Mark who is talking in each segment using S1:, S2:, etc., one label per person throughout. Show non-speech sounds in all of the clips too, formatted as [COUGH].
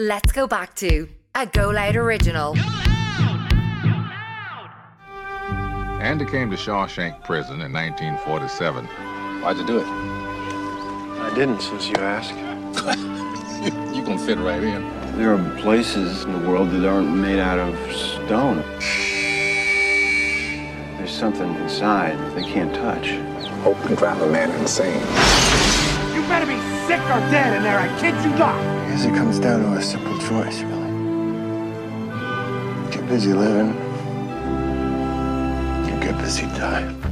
S1: Let's go back to a Go Loud original.
S2: Andy came to Shawshank Prison in 1947.
S3: Why'd you do it?
S4: I didn't, since you ask. [LAUGHS]
S2: you, can fit right in.
S4: There are places in the world that aren't made out of stone. There's something inside they can't touch.
S3: Hope can drive a man insane.
S5: You better be sick or dead in there, I kid you not!
S4: I guess it comes down to a simple choice, really. Get busy living, you get busy dying.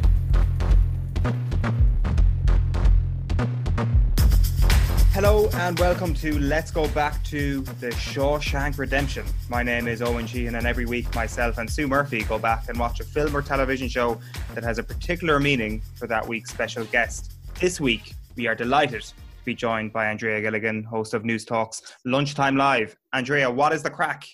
S6: Hello and welcome to Let's Go Back to the Shawshank Redemption. My name is Owen Sheehan, and every week myself and Sue Murphy go back and watch a film or television show that has a particular meaning for that week's special guest. This week, we are delighted to be joined by Andrea Gilligan, host of Newstalk's Lunchtime Live. Andrea, what is the crack?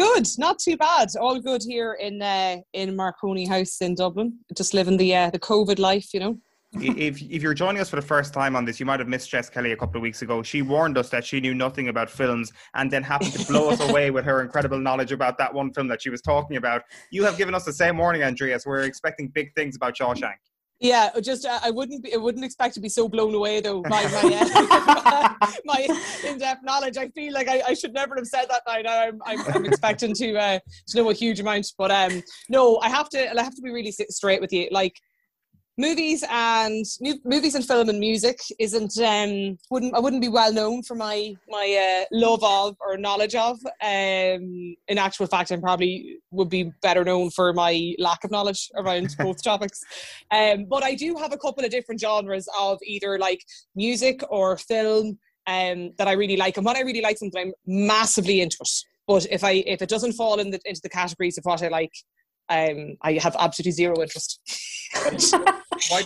S7: Good, not too bad. All good here in uh, in Marconi House in Dublin. Just living the uh, the COVID life, you know
S6: if if you're joining us for the first time on this, you might have missed Jess Kelly a couple of weeks ago. She warned us that she knew nothing about films and then happened to blow us away with her incredible knowledge about that one film that she was talking about. You have given us the same warning, Andreas. We're expecting big things about Shawshank.
S7: Yeah, just uh, I wouldn't be, I wouldn't expect to be so blown away though by my uh, [LAUGHS] [LAUGHS] my in-depth knowledge. I feel like I, I, should never have said that. Now I'm, I'm, I'm expecting to uh, to know a huge amount, but um, no, I have to I have to be really straight with you. Like movies and movies and film and music isn't um wouldn't I wouldn't be well known for my my uh, love of or knowledge of. Um in actual fact I probably would be better known for my lack of knowledge around [LAUGHS] both topics. Um but I do have a couple of different genres of either like music or film um that I really like. And what I really like something I'm massively into it. But if I if it doesn't fall in the, into the categories of what I like um, I have absolutely zero interest. [LAUGHS]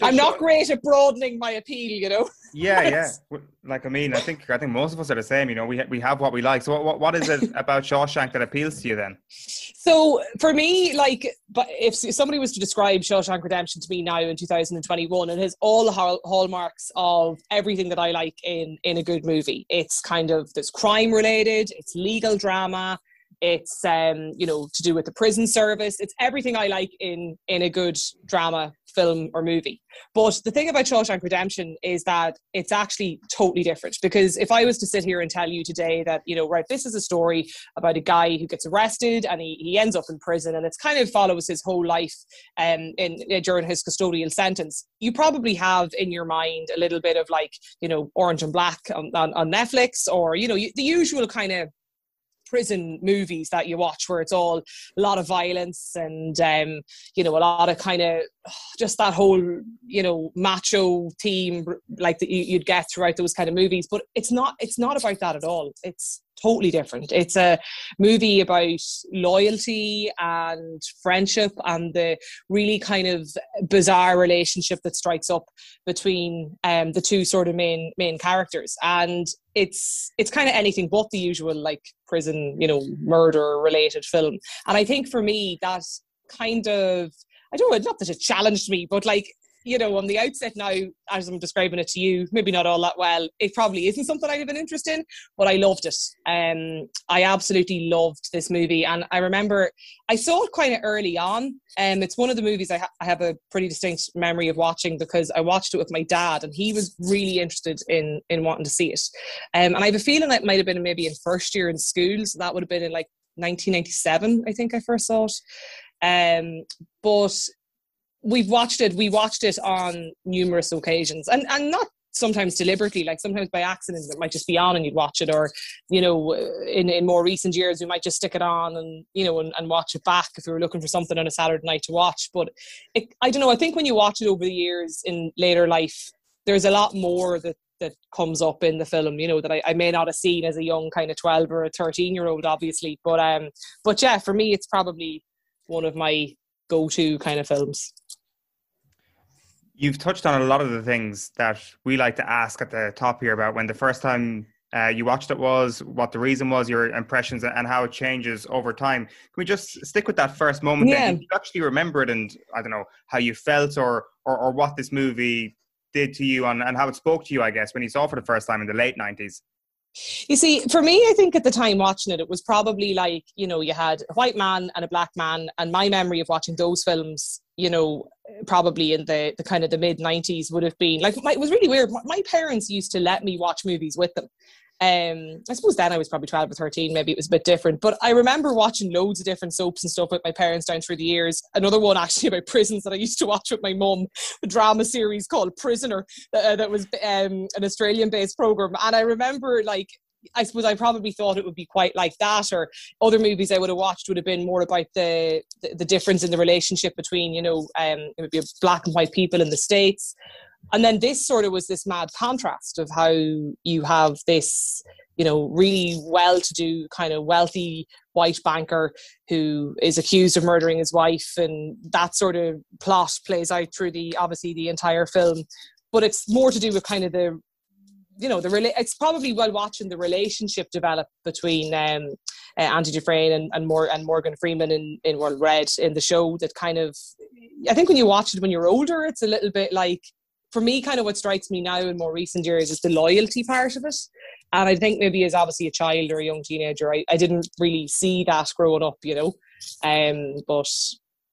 S7: I'm not great at broadening my appeal, you know.
S6: Yeah, [LAUGHS] yeah. Like I mean, I think I think most of us are the same. You know, we ha- we have what we like. So what, what what is it [LAUGHS] about Shawshank that appeals to you then?
S7: So for me, like, but if somebody was to describe Shawshank Redemption to me now in 2021, it has all the hallmarks of everything that I like in in a good movie. It's kind of there's crime related, it's legal drama, it's um, you know to do with the prison service. It's everything i like in in a good drama film or movie. But the thing about shawshank redemption is that it's actually totally different. Because if i was to sit here and tell you today that you know right this is a story about a guy who gets arrested and he, he ends up in prison and it's kind of follows his whole life um, in, in during his custodial sentence you probably have in your mind a little bit of like you know orange and black on, on, on netflix or you know the usual kind of prison movies that you watch where it's all a lot of violence and um, you know a lot of kind of just that whole you know macho team like that you'd get throughout those kind of movies. But it's not it's not about that at all. It's totally different. It's a movie about loyalty and friendship and the really kind of bizarre relationship that strikes up between um, the two sort of main main characters. And it's it's kind of anything but the usual like prison you know murder related film. And i think for me that kind of i don't know not that it challenged me but like you know, on the outset now, as I'm describing it to you, maybe not all that well, it probably isn't something I'd have an interest in, but I loved it. Um, I absolutely loved this movie. And I remember I saw it kind of early on. Um, it's one of the movies I, ha- I have a pretty distinct memory of watching because I watched it with my dad and he was really interested in, in wanting to see it. Um, and I have a feeling it might have been maybe in first year in school. So that would have been in like 1997, I think I first saw it. Um, but we've watched it we watched it on numerous occasions. And and not sometimes deliberately like sometimes by accident it might just be on and you'd watch it. Or you know in, in more recent years we might just stick it on and you know and, and watch it back if we were looking for something on a saturday night to watch. But it, i don't know i think when you watch it over the years in later life there's a lot more that that comes up in the film you know that I, I may not have seen as a young kind of 12 or a 13 year old obviously. But um but yeah for me it's probably one of my go-to kind of films
S6: You've touched on a lot of the things that we like to ask at the top here about when the first time uh, you watched it was, what the reason was, your impressions, and how it changes over time. Can we just stick with that first moment? Yeah. Then? you actually remember it, and I don't know how you felt, or or, or what this movie did to you, and, and how it spoke to you, I guess, when you saw it for the first time in the late nineties.
S7: You see, for me, I think at the time watching it, it was probably like, you know, you had a white man and a black man. And my memory of watching those films, you know, probably in the, the kind of the mid 90s would have been like, my, it was really weird. My parents used to let me watch movies with them. Um, I suppose then I was probably 12 or 13, maybe it was a bit different. But I remember watching loads of different soaps and stuff with my parents down through the years. Another one actually [LAUGHS] about prisons that I used to watch with my mum, a drama series called Prisoner, uh, that was um, an Australian based program. And I remember like I suppose I probably thought it would be quite like that, or other movies I would have watched would have been more about the the, the difference in the relationship between you know um, it would be black and white people in the states, and then this sort of was this mad contrast of how you have this you know really well-to-do kind of wealthy white banker who is accused of murdering his wife and that sort of plot plays out through the obviously the entire film. But it's more to do with kind of the you know the it's probably while watching the relationship develop between um, uh, Andy Dufresne and and, Mor- and Morgan Freeman in in World Red in the show that kind of I think when you watch it when you're older it's a little bit like for me, kind of what strikes me now in more recent years is the loyalty part of it. And I think maybe as obviously a child or a young teenager, I, I didn't really see that growing up, you know. Um, but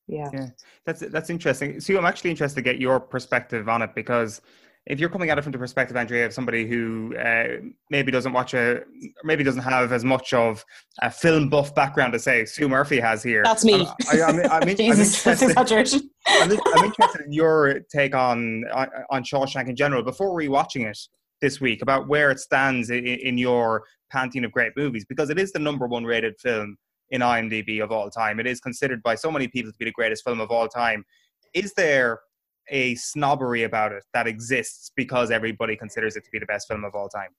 S7: yeah.
S6: Yeah, that's that's interesting. So I'm actually interested to get your perspective on it because if you're coming at it from the perspective, Andrea, of somebody who uh, maybe doesn't watch a, maybe doesn't have as much of a film buff background as say Sue Murphy has here.
S7: That's me.
S6: I, I, I'm, I'm, [LAUGHS]
S7: Jesus, [LAUGHS]
S6: I'm,
S7: exaggeration.
S6: I'm, I'm interested in your take on on Shawshank in general before rewatching it this week about where it stands in, in your pantheon of great movies because it is the number one rated film in IMDb of all time. It is considered by so many people to be the greatest film of all time. Is there a snobbery about it that exists because everybody considers it to be the best film of all time.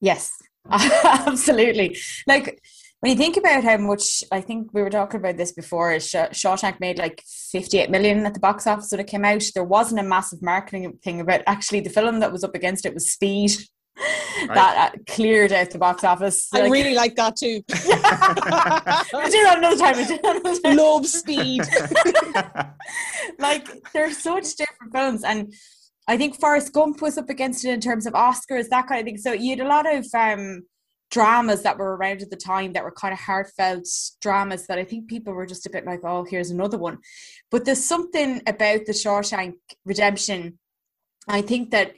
S8: Yes, [LAUGHS] absolutely. Like when you think about how much, I think we were talking about this before. Shawshank made like fifty-eight million at the box office when it came out. There wasn't a massive marketing thing about. Actually, the film that was up against it was Speed, [LAUGHS] Right. that uh, cleared out the box office.
S7: I like, really like that too. [LAUGHS]
S8: I do that another time. I do another
S7: time. Love speed. [LAUGHS]
S8: like there's so such different films, and I think Forrest Gump was up against it in terms of Oscars, that kind of thing. So you had a lot of um, dramas that were around at the time that were kind of heartfelt dramas that I think people were just a bit like, oh, here's another one. But there's something about the Shawshank Redemption. I think that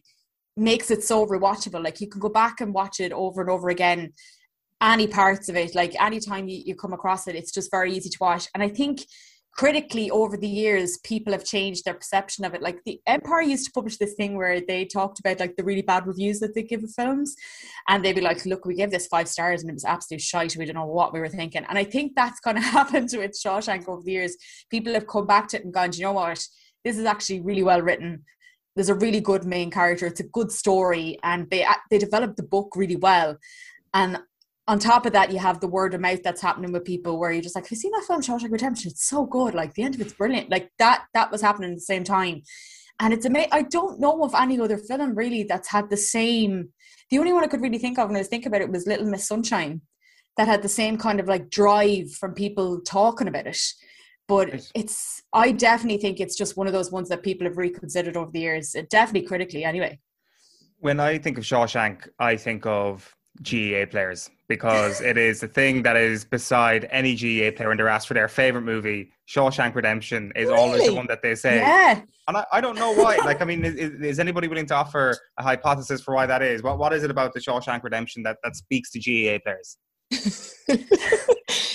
S8: makes it so rewatchable. Like you can go back and watch it over and over again. Any parts of it, like anytime you, you come across it, it's just very easy to watch. And I think critically over the years, people have changed their perception of it. Like the Empire used to publish this thing where they talked about like the really bad reviews that they give of films, and they'd be like, "Look, we gave this five stars and it was absolute shite. We don't know what we were thinking." And I think that's going [LAUGHS] to happen to it Shawshank over the years. People have come back to it and gone, "You know what? This is actually really well written there's a really good main character. It's a good story, and they they developed the book really well. And on top of that, you have the word of mouth that's happening with people, where you're just like, "Have you seen that film, Shawshank Redemption? It's so good. Like the end of it's brilliant. Like that that was happening at the same time." And it's amazing. I don't know of any other film really that's had the same. The only one I could really think of when I was thinking about it was Little Miss Sunshine, that had the same kind of like drive from people talking about it but it's i definitely think it's just one of those ones that people have reconsidered over the years uh, definitely critically anyway
S6: when i think of shawshank i think of GAA players because it is the thing that is beside any GAA player when they're asked for their favorite movie. Shawshank Redemption is really? always the one that they say.
S8: Yeah.
S6: And I, I don't know why. like, I mean, is, is, anybody willing to offer a hypothesis for why that is? What What is it about the Shawshank Redemption that, that speaks to GAA players? [LAUGHS]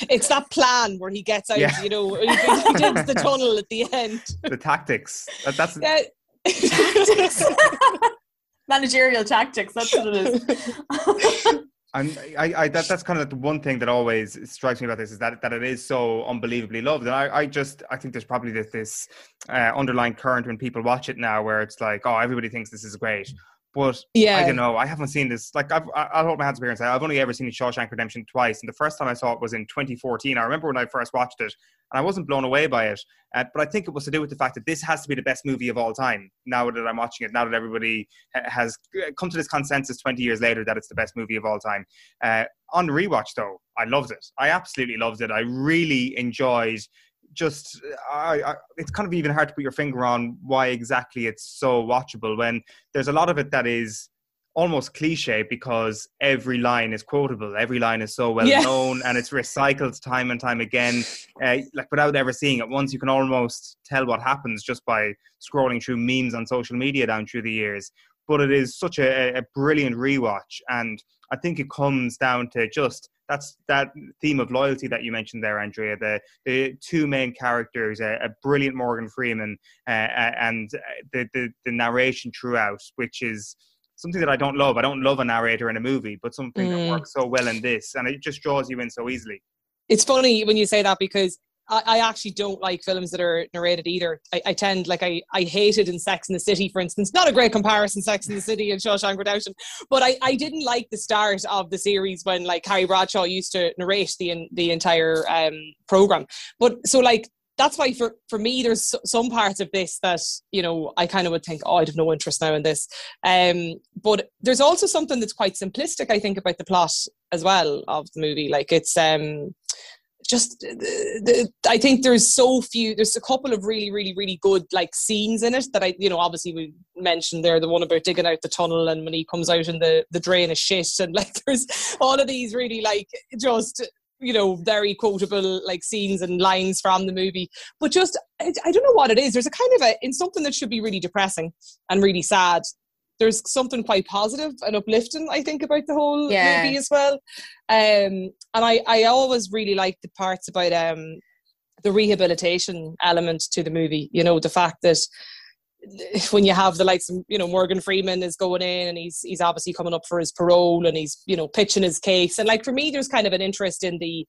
S7: it's that plan where he gets out, yeah. you know, he, he [LAUGHS] digs the tunnel at the end.
S6: The tactics. That, that's
S7: yeah. [LAUGHS]
S8: Managerial tactics. That's what it is. [LAUGHS] [LAUGHS]
S6: and I, I that, that's kind of the one thing that always strikes me about this is that that it is so unbelievably loved, and I, I just I think there's probably this, this uh, underlying current when people watch it now where it's like, oh, everybody thinks this is great, but
S7: yeah,
S6: I don't know. I haven't seen this. Like I've, I'll hold my hands up here and say I've only ever seen Shawshank Redemption twice, and the first time I saw it was in 2014. I remember when I first watched it, and I wasn't blown away by it. Uh, but I think it was to do with the fact that this has to be the best movie of all time. Now that I'm watching it, now that everybody has come to this consensus 20 years later that it's the best movie of all time. Uh, on rewatch, though, I loved it. I absolutely loved it. I really enjoyed just I, I, it's kind of even hard to put your finger on why exactly it's so watchable when there's a lot of it that is almost cliche because every line is quotable every line is so well
S7: Yeah.
S6: known and it's recycled time and time again uh, like without ever seeing it once you can almost tell what happens just by scrolling through memes on social media down through the years but it is such a, a brilliant rewatch and i think it comes down to just that's that theme of loyalty that you mentioned there andrea the the two main characters a, a brilliant morgan freeman uh, uh, and uh, the, the the narration throughout which is something that I don't love. I don't love a narrator in a movie, but something
S7: Mm.
S6: that works so well in this, and it just draws you in so easily.
S7: it's funny when you say that because I, I actually don't like films that are narrated either. I, I tend like I I hated in Sex in the City, for instance. Not a great comparison, Sex in the City and Shawshank Redemption, but I, I didn't like the start of the series when like Carrie Bradshaw used to narrate the the entire um program. But so like that's why for for me there's some parts of this that you know I kind of would think oh I'd have no interest now in this. Um, but there's also something that's quite simplistic I think about the plot as well of the movie. Like it's um just uh, the, the, I think there's so few. There's a couple of really, really, really good like scenes in it that I, you know, obviously we mentioned there the one about digging out the tunnel and when he comes out and the the drain of shit [LAUGHS] and like there's all of these really like just you know very quotable like scenes and lines from the movie. But just I, I don't know what it is. There's a kind of a in something that should be really depressing and really sad. There's something quite positive and uplifting, I think, about the whole
S8: Yeah.
S7: movie as well. Um, and I, I always really like the parts about um, the rehabilitation element to the movie. You know, the fact that when you have the likes of, you know, Morgan Freeman is going in and he's he's obviously coming up for his parole and he's, you know, pitching his case. And like for me, there's kind of an interest in the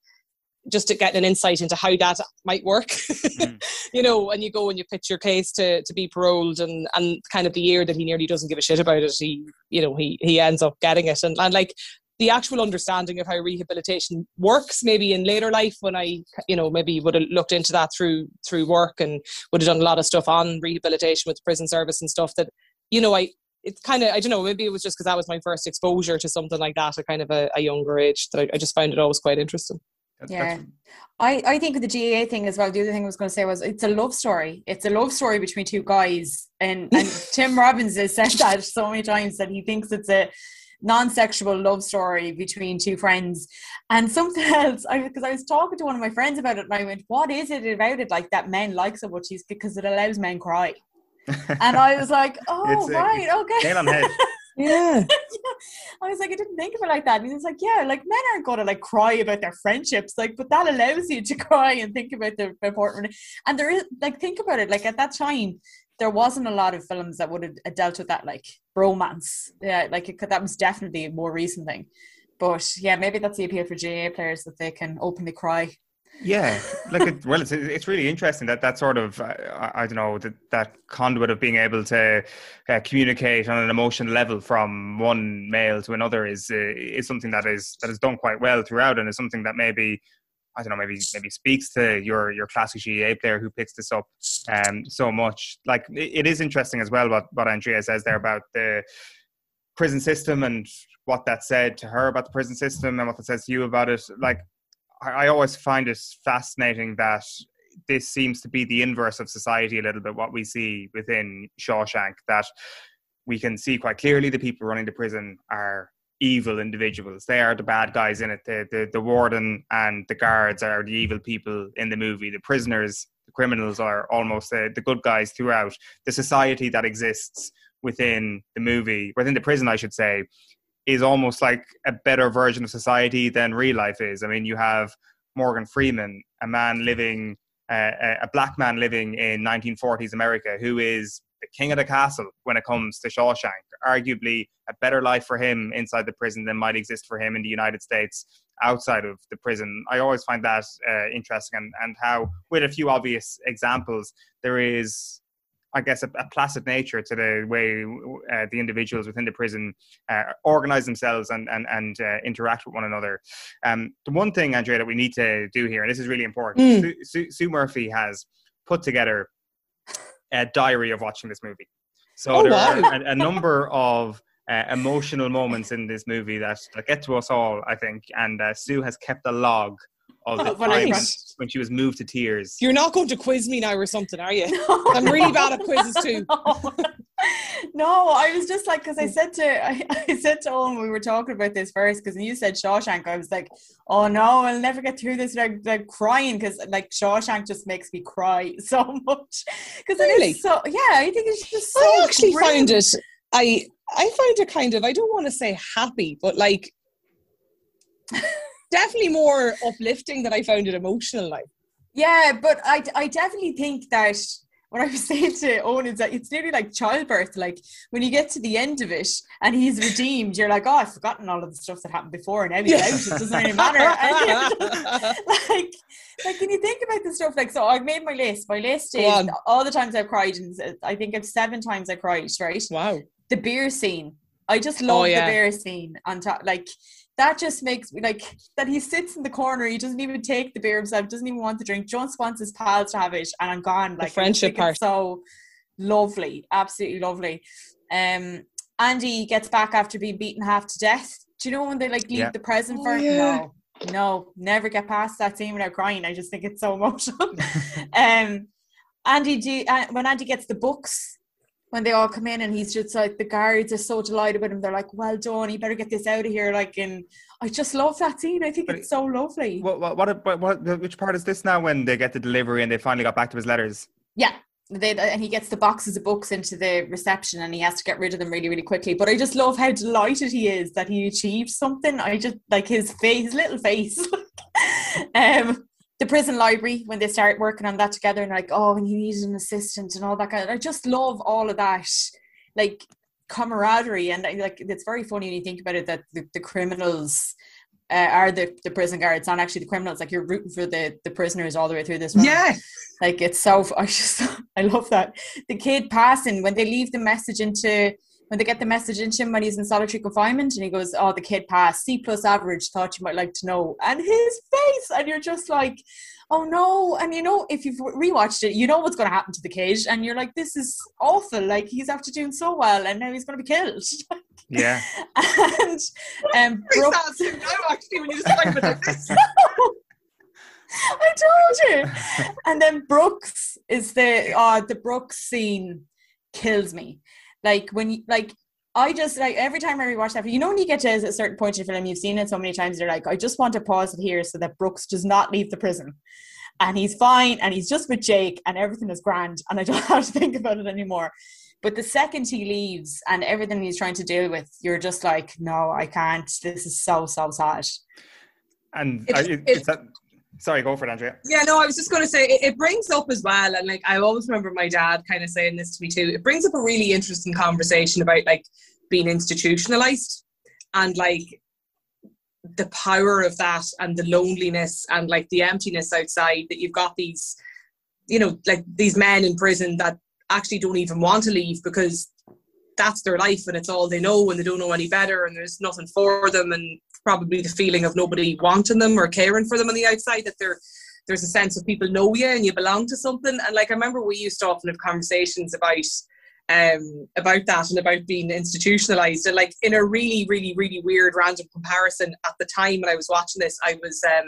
S7: just to get an insight into how that might work. Mm-hmm. [LAUGHS] you know, when you go and you pitch your case to to be paroled and and kind of the year that he nearly doesn't give a shit about it, he you know, he he ends up getting it. And and like the actual understanding of how rehabilitation works maybe in later life when i you know maybe would have looked into that through through work and would have done a lot of stuff on rehabilitation with the prison service and stuff that you know i it's kind of i don't know maybe it was just because that was my first exposure to something like that at kind of a, a younger age that I, I just found it always quite interesting
S6: That's,
S8: Yeah.
S6: that's-
S8: I, I think the GAA thing as well, the other thing I was going to say was it's a love story. It's a love story between two guys. And, and [LAUGHS] Tim Robbins has said that so many times that he thinks it's a non sexual love story between two friends. And something [LAUGHS] else, I because I was talking to one of my friends about it and I went, What is it about it like that men like so much? He's because it allows men cry. [LAUGHS] And I was like, Oh, right, okay.
S6: nail on head.
S7: Yeah [LAUGHS]
S8: I was like, I didn't think of it like that. And he was like, Yeah, like men aren't gonna like cry about their friendships, like, but that allows you to [LAUGHS] cry and think about the important. And there is like, think about it, like at that time, there wasn't a lot of films that would have uh, dealt with that, like romance. Yeah, like it that was definitely a more recent thing. But yeah, maybe that's the appeal for GAA players that they can openly cry.
S6: Yeah, like it, well, it's it's really interesting that that sort of I, I don't know that that conduit of being able to uh, communicate on an emotional level from one male to another is uh, is something that is that is done quite well throughout, and is something that maybe I don't know maybe maybe speaks to your your classic GAA player who picks this up um so much. Like it, it is interesting as well what what Andrea says there about the prison system and what that said to her about the prison system and what that says to you about it. Like I, always find it fascinating that this seems to be the inverse of society a little bit. What we see within Shawshank, that we can see quite clearly the people running the prison are evil individuals. They are the bad guys in it. The the, the warden and the guards are the evil people in the movie. The prisoners, the criminals are almost uh, the good guys throughout. The society that exists within the movie, within the prison, I should say, is almost like a better version of society than real life is. I mean, you have Morgan Freeman, a man living, uh, a black man living in 1940s America, who is the king of the castle when it comes to Shawshank. Arguably, a better life for him inside the prison than might exist for him in the United States outside of the prison. I always find that uh, interesting, and, and how, with a few obvious examples, there is I guess, a, a placid nature to the way uh, the individuals within the prison uh, organize themselves and and, and uh, interact with one another. Um, the one thing, Andrea, that we need to do here, and this is really important,
S7: Mm.
S6: Sue, Sue, Sue Murphy has put together a diary of watching this movie. So
S7: Oh,
S6: there
S7: wow.
S6: are a, a number of uh, emotional moments in this movie that, that get to us all, I think. And uh, Sue has kept a log of the
S8: Oh, well, I-
S6: when she was moved to tears.
S7: you're not going to quiz me now or something are you [LAUGHS] i'm really bad at quizzes too [LAUGHS]
S8: no, I was just like because I said to I, I said to Owen we were talking about this first because you said Shawshank. I was like, oh no, I'll never get through this without, without crying because like Shawshank just makes me cry [LAUGHS] so much. Because
S7: Really?
S8: it is so yeah, I think it's just so.
S7: I actually
S8: grim.
S7: found it. I I find it kind of. I don't want to say happy, but like definitely more uplifting than I found it emotional. Like
S8: Yeah, but I, I definitely think that what I was [LAUGHS] saying to Owen is that it's nearly like childbirth. Like when you get to the end of it and he's redeemed, you're like, oh, I've forgotten all of the stuff that happened before, and now he's out. It doesn't really matter. [LAUGHS] Just [LAUGHS] like, like when you think about the stuff, like so, I've made my list. My list is all the times I've cried, and I think I've seven times I cried. Right,
S7: wow.
S8: the beer scene. I just oh, love
S7: Oh, yeah.
S8: the beer scene on top. Like that just makes me like that he sits in the corner. He doesn't even take the beer himself. Doesn't even want to drink. Just wants his pals to have it, and I'm gone. Like I just
S7: friendship
S8: part. So lovely, absolutely lovely. Um, Andy gets back after being beaten half to death. Do you know when they like leave
S6: Yeah.
S8: the present
S7: Oh,
S8: for?
S7: yeah.
S8: No, no, never get past that scene without crying. I just think it's so emotional. [LAUGHS] um, Andy, do uh, when Andy gets the books when they all come in and he's just like the guards are so delighted with him. They're like, "Well done, you better get this out of here." Like, and I just love that scene. I think
S6: But
S8: it's so lovely.
S6: What, what, what, what, what, which part is this now when they get the delivery and they finally got back to his letters?
S8: Yeah. They, and he gets the boxes of books into the reception and he has to get rid of them really, really quickly. But I just love how delighted he is that he achieved something. I just like his face, his little face. [LAUGHS] um, the prison library when they start working on that together and like, oh, and you needed an assistant and all that kind of. I just love all of that, like camaraderie and like it's very funny when you think about it that the, the criminals. Uh, are the, the prison guards not actually the criminals like you're rooting for the the prisoners all the way through this round.
S7: Yeah.
S8: Like it's so [LAUGHS] I just I love that. The kid passing when they leave the message into when they get the message into him when he's in solitary confinement and he goes, Oh, the kid passed, C plus average, thought you might like to know. And his face, and you're just like, Oh no. And you know, if you've rewatched it, you know what's gonna happen to the kid, and you're like, This is awful. Like he's after doing so well and now he's gonna be killed. [LAUGHS]
S6: Yeah.
S8: and um Brooke-
S7: actually when you describe like this.
S8: I told you. and then Brooks is the uh the Brooks scene kills me. Like when you like I just like every time I rewatch that, you know when you get to a certain point in the film, you've seen it so many times, you're like, I just want to pause it here so that Brooks does not leave the prison. And he's fine and he's just with Jake and everything is grand and I don't [LAUGHS] have to think about it anymore. But the second he leaves and everything he's trying to deal with, you're just like, no, I can't. This is so, so sad.
S6: And
S7: It-
S6: I- it,
S7: it-
S6: it's that, sorry, go for it, Andrea.
S7: Yeah, no, I was just going to say it, it brings up as well, and like I always remember my dad kind of saying this to me too. It brings up a really interesting conversation about like being institutionalized and like the power of that and the loneliness and like the emptiness outside that you've got these, you know, like these men in prison that actually don't even want to leave because that's their life and it's all they know and they don't know any better and there's nothing for them and probably the feeling of nobody wanting them or caring for them on the outside that they're there's a sense of people know you and you belong to something. And like I remember we used to often have conversations about um about that and about being institutionalized. And like in a really really really weird random comparison at the time when I was watching this I was um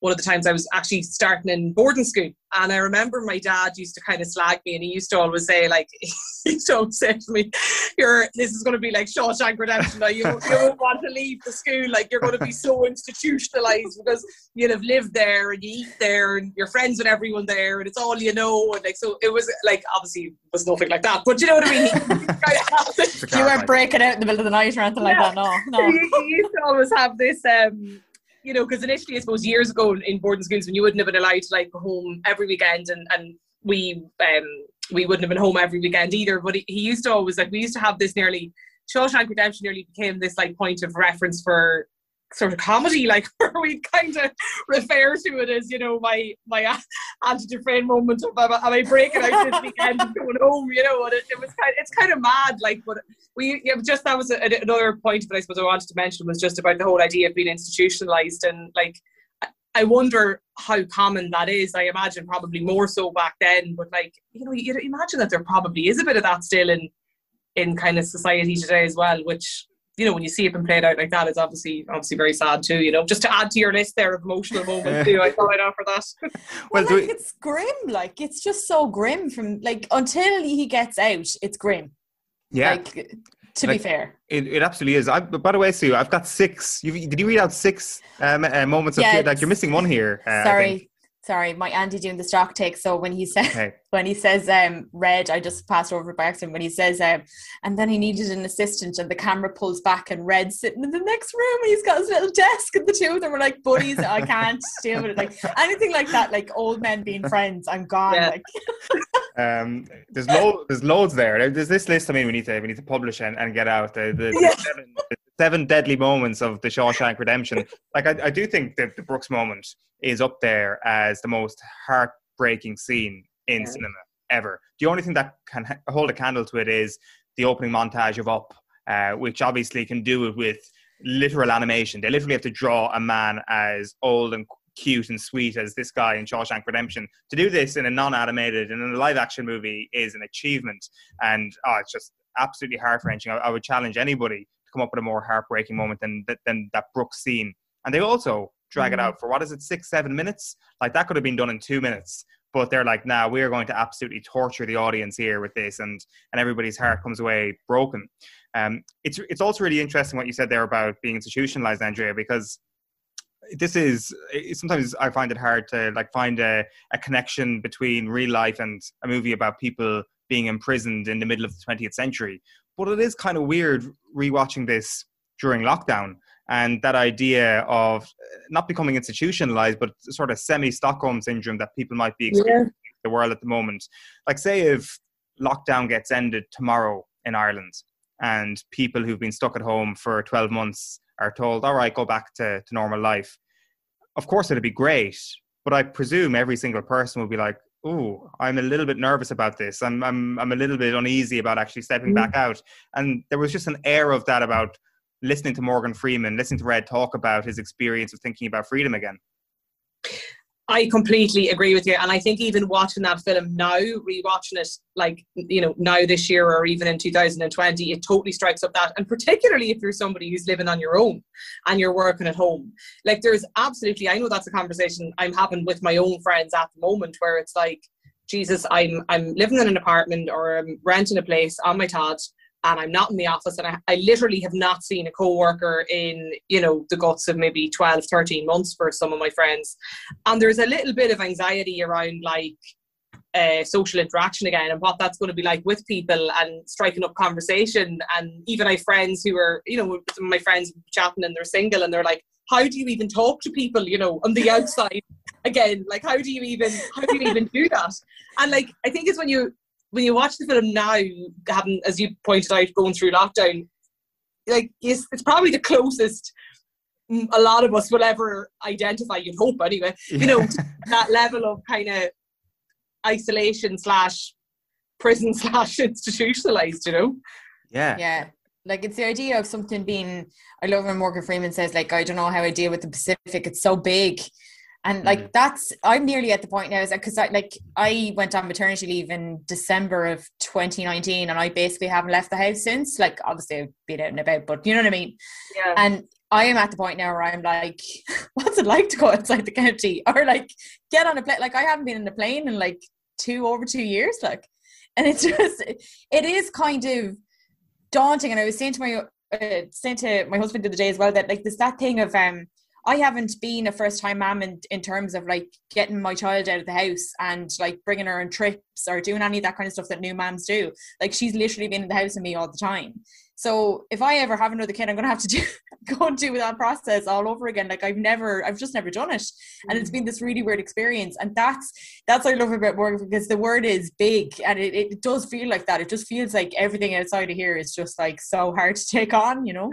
S7: one of the times I was actually starting in boarding school. And I remember my dad used to kind of slag me and he used to always say, like, [LAUGHS] he used to always say to me, You're this is gonna be like Shawshank Redemption. Like, you, you won't want to leave the school, like you're gonna be so institutionalized because you'll have lived there and you eat there and you're friends with everyone there and it's all you know. And like so it was like obviously it was nothing like that. But you know what I mean? He kind of had this-
S6: It's a
S8: You weren't breaking out in the middle of the night or anything like that. No, no.
S7: you, [LAUGHS] you used to always have this um you know because initially i suppose years ago in boarding schools when you wouldn't have been allowed to like go home every weekend and and we um we wouldn't have been home every weekend either. But he, he used to always like we used to have this nearly Shawshank Redemption nearly became this like point of reference for sort of comedy like [LAUGHS] where we kind of refer to it as you know my my Andy Dufresne moment of am I, breaking out this weekend and going home you know and it, it was kind of, it's kind of mad like but we yeah, just that was a, another point that I suppose I wanted to mention was just about the whole idea of being institutionalized and like I wonder how common that is. I imagine probably more so back then, but like you know, you imagine that there probably is a bit of that still in in kind of society today as well. Which you know, when you see it been played out like that, it's obviously obviously very sad too. You know, just to add to your list there of emotional moments too, I thought I'd offer that. [LAUGHS]
S8: Well,
S6: Well,
S8: like
S6: we-
S8: it's grim. Like it's just so grim from like until he gets out, it's grim.
S6: Yeah.
S8: Like to be fair.
S6: It, it absolutely is. I, but by the way, Sue, I've got six. You, did you read out six um, uh, moments of
S8: Yeah,
S6: tears? Like you're missing one here. uh,
S8: Sorry. Sorry, my Andy doing the stock take. So when he said
S6: Okay. [LAUGHS]
S8: when he says um red, I just passed over by accident. When he says um and then he needed an assistant and the camera pulls back and red sitting in the next room and he's got his little desk and the two of them are like buddies. I can't [LAUGHS] deal with it. Like anything like that, like old men being friends, I'm gone.
S7: Yeah.
S8: Like [LAUGHS]
S6: Um, there's lo- there's loads there. There's this list. I mean, we need to we need to publish and, and get out the, the, the seven, the seven deadly moments of the Shawshank Redemption. Like I, I do think that the Brooks moment is up there as the most heartbreaking scene in cinema ever. The only thing that can hold a candle to it is the opening montage of Up, uh, which obviously can do it with literal animation. They literally have to draw a man as old and cute and sweet as this guy in Shawshank Redemption. To do this in a non-animated and in a live-action movie is an achievement, and oh, it's just absolutely heart-wrenching. I, I would challenge anybody to come up with a more heartbreaking mm. moment than that- than that Brooks scene. And they also drag it mm. out for what is it, six, seven minutes? Like that could have been done in two minutes. But they're like, now we are going to absolutely torture the audience here with this, and and everybody's mm. heart comes away broken. Um, it's it's also really interesting what you said there about being institutionalized, Andrea, because this is sometimes I find it hard to like find a, a connection between real life and a movie about people being imprisoned in the middle of the 20th century. But it is kind of weird rewatching this during lockdown and that idea of uh, not becoming institutionalized, but sort of semi Stockholm syndrome that people might be experiencing in the world at the moment. Like, say, if lockdown gets ended tomorrow in Ireland and people who've been stuck at home for 12 months are told, all right, go back to, to normal life. Of course, it'd be great, but I presume every single person will be like, oh, I'm a little bit nervous about this. I'm, I'm, I'm a little bit uneasy about actually stepping back mm. out. And there was just an air of that about listening to Morgan Freeman, listening to Red talk about his experience of thinking about freedom again.
S7: I completely agree with you. And I think even watching that film now, rewatching it like, you know, now this year or even in 2020, it totally strikes up that. And particularly if you're somebody who's living on your own and you're working at home. Like there's absolutely, I know that's a conversation I'm having with my own friends at the moment where it's like, Jesus, I'm I'm living in an apartment or I'm renting a place on my Todd and I'm not in the office and I, I literally have not seen a co-worker in, you know, the guts of maybe 12, 13 months for some of my friends. And there's a little bit of anxiety around like uh, social interaction again and what that's going to be like with people and striking up conversation. And even I have friends who are, you know, some of my friends chatting and they're single and they're like, how do you even talk to people, you know, on the outside [LAUGHS] again? Like, how do you even, how do you even do that? And like, I think it's when you, when you watch the film now, having, as you pointed out, going through lockdown, like, it's, it's probably the closest mm, a lot of us will ever identify, you'd hope anyway, you know, [LAUGHS] that level of kind of isolation slash prison [LAUGHS] slash institutionalized, you know?
S6: Yeah.
S8: yeah. Like it's the idea of something being I love when Morgan Freeman says, like, I don't know how I deal with the Pacific, it's so big. And like
S6: Mm.
S8: that's I'm nearly at the point now is because I like I went on maternity leave in December of 2019 and I basically haven't left the house since. Like obviously I've been out and about, but you know what I mean?
S7: Yeah.
S8: And I am at the point now where I'm like, [LAUGHS] what's it like to go outside the county? Or like get on a plane like I haven't been in a plane in like two over two years, like and it's [LAUGHS] just it is kind of daunting and I was saying to my uh, saying to my husband the other day as well that like there's that thing of um I haven't been a first time mom in, in terms of like getting my child out of the house and like bringing her on trips or doing any of that kind of stuff that new moms do. Like she's literally been in the house with me all the time. So if I ever have another kid, I'm gonna have to do [LAUGHS] go and do that process all over again. Like I've never, I've just never done it, and it's been this really weird experience. And that's that's I love about Morgan because the word is big, and it, it does feel like that. It just feels like everything outside of here is just like so hard to take on, you know.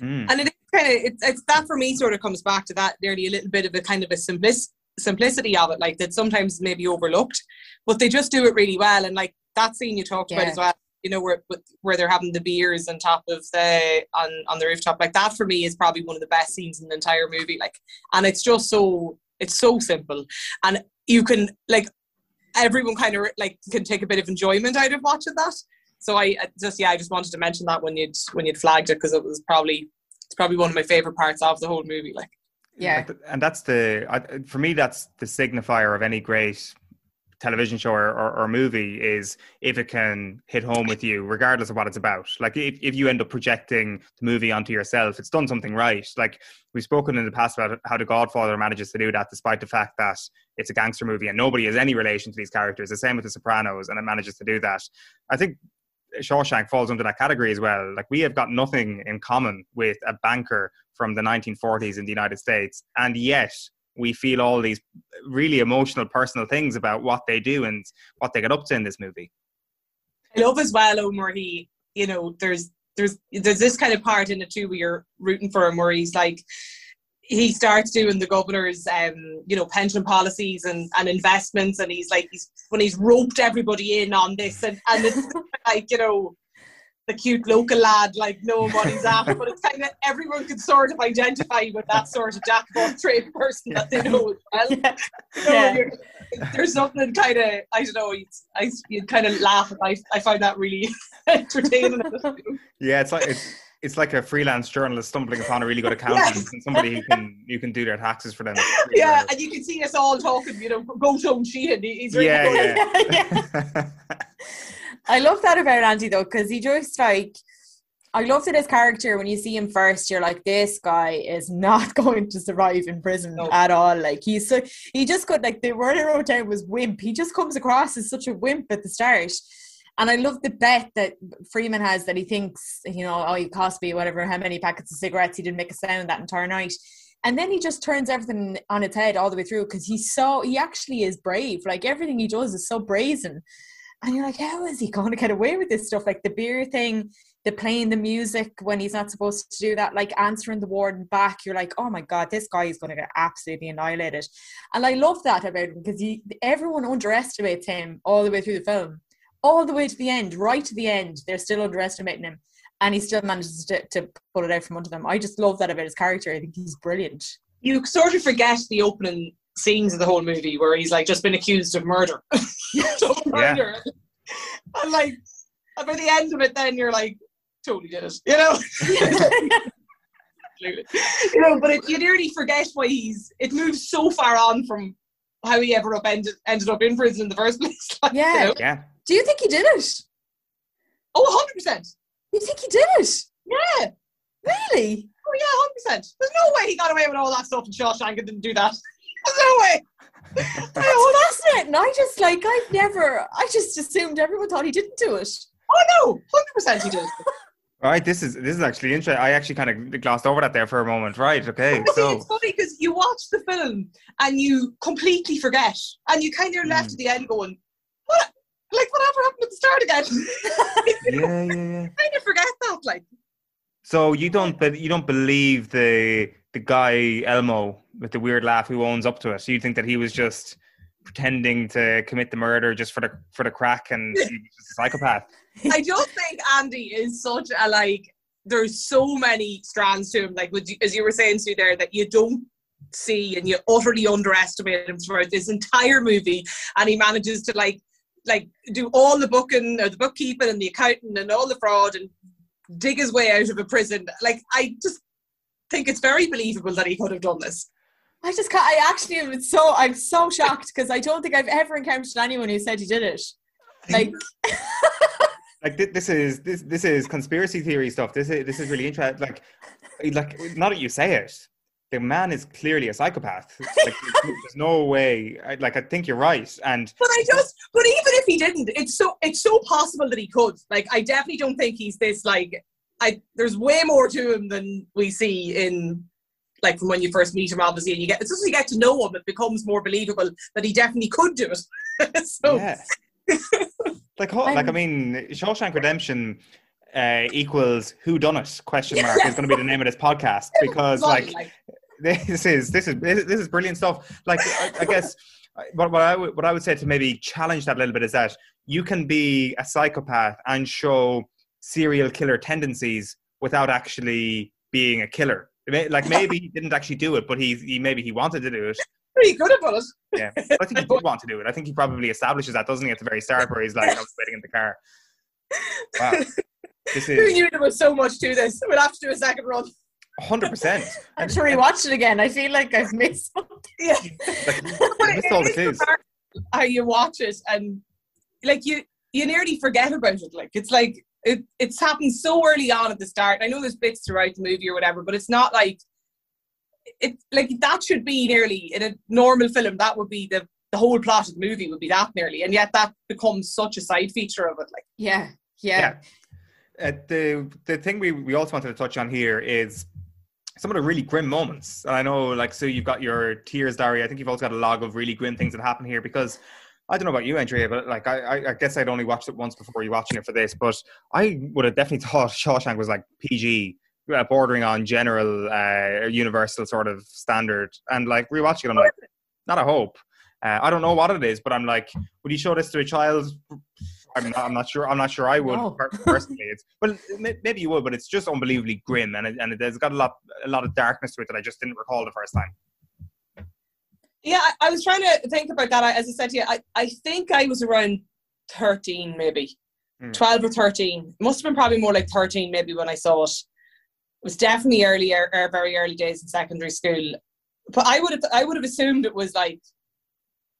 S6: Mm.
S7: And it kind of, it's, it's that for me sort of comes back to that nearly a little bit of a kind of a simplic- simplicity of it, like that sometimes maybe overlooked, but they just do it really well. And like that scene you talked about as well, you know, where where they're having the beers on top of the on on the rooftop, like that for me is probably one of the best scenes in the entire movie. Like, and it's just so it's so simple, and you can like everyone kind of like can take a bit of enjoyment out of watching that. So I I just yeah, I just wanted to mention that when you'd when you'd flagged it because it was probably it's probably one of my favorite parts of the whole movie. Like,
S8: Yeah,
S6: and that's the for me that's the signifier of any great television show or, or, or, movie is if it can hit home with you, regardless of what it's about. Like if, if you end up projecting the movie onto yourself, it's done something right. Like we've spoken in the past about how The Godfather manages to do that, despite the fact that it's a gangster movie and nobody has any relation to these characters. The same with The Sopranos, and it manages to do that. I think Shawshank falls under that category as well. Like we have got nothing in common with a banker from the 1940s in the United States, and yet we feel all these really emotional personal things about what they do and what they get up to in this movie
S7: i love as well he you know there's there's there's this kind of part in it too where you're rooting for he's like he starts doing the governor's um you know pension policies and and investments and he's like he's when he's roped everybody in on this and and it's [LAUGHS] like you know the cute local lad, like knowing what he's [LAUGHS] after. But it's kind of everyone can sort of identify with that sort of jack of all trade person that they know as well. [LAUGHS] Yeah. So yeah. There's something kind of I don't know. I you kind of laugh. I I find that really entertaining.
S6: yeah, it's like it's it's like a freelance journalist stumbling upon a really good [LAUGHS] accountant yes. and somebody who can [LAUGHS] you can do their taxes for them. [LAUGHS]
S7: Yeah, and you can see us all talking. You know, go to Sheehan. He's really
S6: yeah, yeah.
S8: yeah. I love that about Andy though, because he just like I loved it his character when you see him first, you're like, this guy is not going to survive in prison no. at all. Like he's so he just could like the word I wrote down was wimp. He just comes across as such a wimp at the start. And I love the bet that Freeman has that he thinks, you know, oh, he cost me whatever, how many packets of cigarettes, he didn't make a sound that entire night. And then he just turns everything on its head all the way through because he's so, he actually is brave. Like everything he does is so brazen and you're like, how is he going to get away with this stuff? Like the beer thing, the playing the music when he's not supposed to do that, like answering the warden back. You're like, oh my god, this guy is going to get absolutely annihilated. And I love that about him because he, everyone underestimates him all the way through the film, all the way to the end, right to the end. They're still underestimating him, and he still manages to, to pull it out from under them. I just love that about his character. I think he's brilliant.
S7: You sort of forget the opening scenes of the whole movie where he's like just been accused of murder. [LAUGHS] murder. Yeah. And like by the end of it then you're like, totally did it. You know? [LAUGHS] [LAUGHS] you know, but it, you nearly forget why he's it moves so far on from how he ever up ended ended up in prison in the first [LAUGHS] place.
S8: Like, yeah. You know?
S6: Yeah.
S8: Do you think he did it?
S7: Oh, 100%.
S8: You think he did it?
S7: Yeah.
S8: Really?
S7: Oh, yeah, 100%. There's no way he got away with all that stuff in Shawshank and didn't do that. There's no way.
S8: oh, [LAUGHS] that's it. And I just like I've never. I just assumed everyone thought he didn't do it.
S7: Oh no, hundred percent he did.
S6: Right, this is this is actually interesting. I actually kind of glossed over that there for a moment. Right, okay.
S7: so it's funny because you watch the film and you completely forget, and you kind of left mm. at the end going, "What? Like whatever happened at the start again?" [LAUGHS]
S6: yeah, yeah, yeah. [LAUGHS]
S7: kind of forget that, like.
S6: So you don't, but you don't believe the the guy Elmo with the weird laugh who owns up to it. So you think that he was just pretending to commit the murder just for the for the crack and [LAUGHS] he's just a psychopath.
S7: I just think Andy is such a like. There's so many strands to him, like as you were saying, Sue, there that you don't see and you utterly underestimate him throughout this entire movie, and he manages to like like do all the booking or the bookkeeping and the accounting and all the fraud and dig his way out of a prison. Like I just think it's very believable that he could have done this.
S8: I just can't. I actually am so. I'm so shocked because I don't think I've ever encountered anyone who said he did it. Like, [LAUGHS]
S6: like this is this this is conspiracy theory stuff. This is this is really interesting. Like, like now that you say it, the man is clearly a psychopath. Like, there's no way. I, like, I think you're right. And
S7: but I just, but even if he didn't, it's so it's so possible that he could. Like, I definitely don't think he's this like I there's way more to him than we see in like from when you first meet him, obviously, and you get as soon as you get to know him, it becomes more believable that he definitely could do it. [LAUGHS] so,
S6: yeah. [LAUGHS] like, like I mean, Shawshank Redemption uh, equals Who Done It? Question mark yeah. is going to be the name of this podcast [LAUGHS] because, like, like, this is this is this is brilliant stuff. Like, I, I guess. What, what I what I would say to maybe challenge that a little bit is that you can be a psychopath and show serial killer tendencies without actually being a killer. Like maybe he didn't actually do it, but he, he maybe he wanted to do it.
S7: Pretty good about it.
S6: Yeah, I think he did want to do it. I think he probably establishes that, doesn't he, at the very start, where he's like, "I was waiting in the car." [LAUGHS] Wow,
S7: this is. Who knew there was so much to this? We'll have to do a second run.
S6: Hundred percent. [LAUGHS]
S8: I'm sure he watched it again. I feel like I've missed something.
S7: Yeah,
S6: like, [LAUGHS] missed all the clues.
S7: how you watch it and like you you nearly forget about it. Like it's like it, it's happened so early on at the start. I know there's bits throughout the movie or whatever, but it's not like it like that should be nearly in a normal film. That would be the the whole plot of the movie would be that nearly, and yet that becomes such a side feature of it. Like
S8: Yeah, yeah.
S6: Uh, the the thing we, we also wanted to touch on here is some of the really grim moments. And I know, like, so you've got your tears diary. I think you've also got a log of really grim things that happen here because I don't know about you, Andrea, but like, I, I, guess I'd only watched it once before you watching it for this, but I would have definitely thought [LAUGHS] Shawshank was like PG, uh, bordering on general, uh, universal sort of standard. And like rewatching it, I'm like, not a hope. Uh, I don't know what it is, but I'm like, would you show this to a child? I'm not, I'm not sure. I'm not sure I would
S8: No.
S6: personally. It's well, maybe you would, but it's just unbelievably grim, and it, and it has got a lot a lot of darkness to it that I just didn't recall the first time.
S7: Yeah, I, I was trying to think about that. I, as I said to you, I, I think I was around 13, maybe
S6: Hmm.
S7: 12 or 13. Must have been probably more like 13, maybe when I saw it. It was definitely early, er, er, very early days in secondary school. But I would have, I would have assumed it was like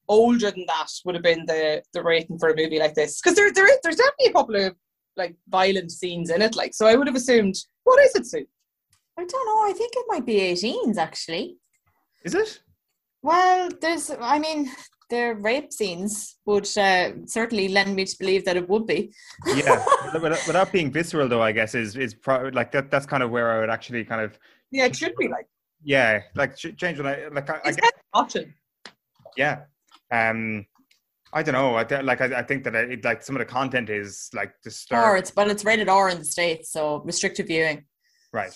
S7: older than that would have been the the rating for a movie like this because there there is there's definitely a couple of like violent scenes in it. Like, so I would have assumed what is it, Sue?
S8: I don't know. I think it might be 18s actually.
S6: Is it?
S8: Well, there's, I mean, the rape scenes would uh, certainly lend me to believe that it would be.
S6: Yeah, [LAUGHS] without, without being visceral though, I guess is is like that. That's kind of where I would actually kind of
S7: Yeah, it should be like
S6: yeah, like change when I like I, I guess,
S7: watching.
S6: yeah. Um, I don't know. I th- like I, I think that it, like some of the content is like
S8: Or it's, but it's rated R in the States, so restricted viewing.
S6: Right.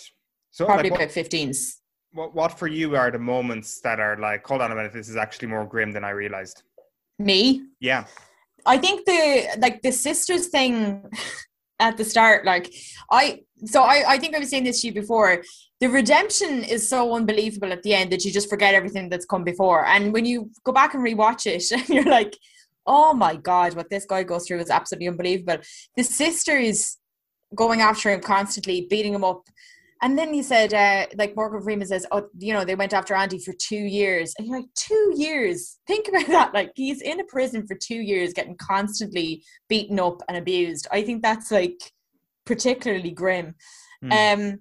S6: So
S8: Probably
S6: like,
S8: about 15s.
S6: What what for you are the moments that are like, hold on a minute, this is actually more grim than I realized.
S8: Me?
S6: Yeah.
S8: I think the like the sisters thing [LAUGHS] at the start, like I so I, I think I was saying this to you before. The redemption is so unbelievable at the end that you just forget everything that's come before. And when you go back and rewatch it, [LAUGHS] you're like, oh my god, what this guy goes through is absolutely unbelievable. The sisters going after him constantly, beating him up. And then you said, uh, like Morgan Freeman says, oh, you know, they went after Andy for two years. And you're like, two years? Think about [LAUGHS] that. Like, he's in a prison for two years, getting constantly beaten up and abused. I think that's like particularly grim.
S6: Hmm.
S8: Um,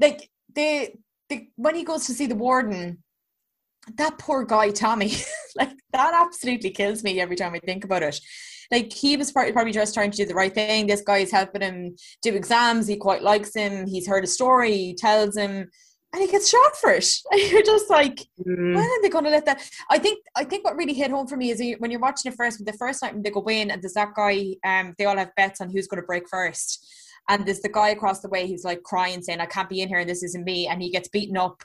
S8: like the, the when he goes to see the warden, that poor guy Tommy, [LAUGHS] like that absolutely kills me every time I think about it. Like he was probably, probably just trying to do the right thing. This guy is helping him do exams. He quite likes him. He's heard a story. He tells him, and he gets shot for it. [LAUGHS] And you're just like, when are they going to let that? I think I think what really hit home for me is when you're watching it first, the first night when they go in and there's that guy, um, they all have bets on who's going to break first, and there's the guy across the way who's like crying, saying, "I can't be in here, and this isn't me," and he gets beaten up,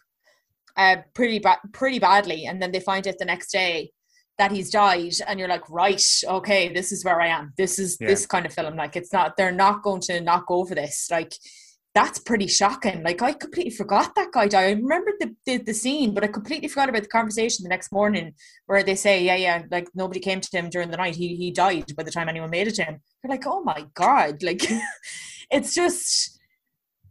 S8: uh, pretty bad, pretty badly, and then they find it the next day that he's died, and you're like, right, okay, this is where I am. This is
S6: Yeah.
S8: this kind of film. Like, it's not they're not going to knock over this. Like, that's pretty shocking. Like I completely forgot that guy died. I remembered the, the the scene, but I completely forgot about the conversation the next morning where they say, yeah, yeah, like nobody came to him during the night. He he died by the time anyone made it to him. You're like, oh my god, like [LAUGHS] it's just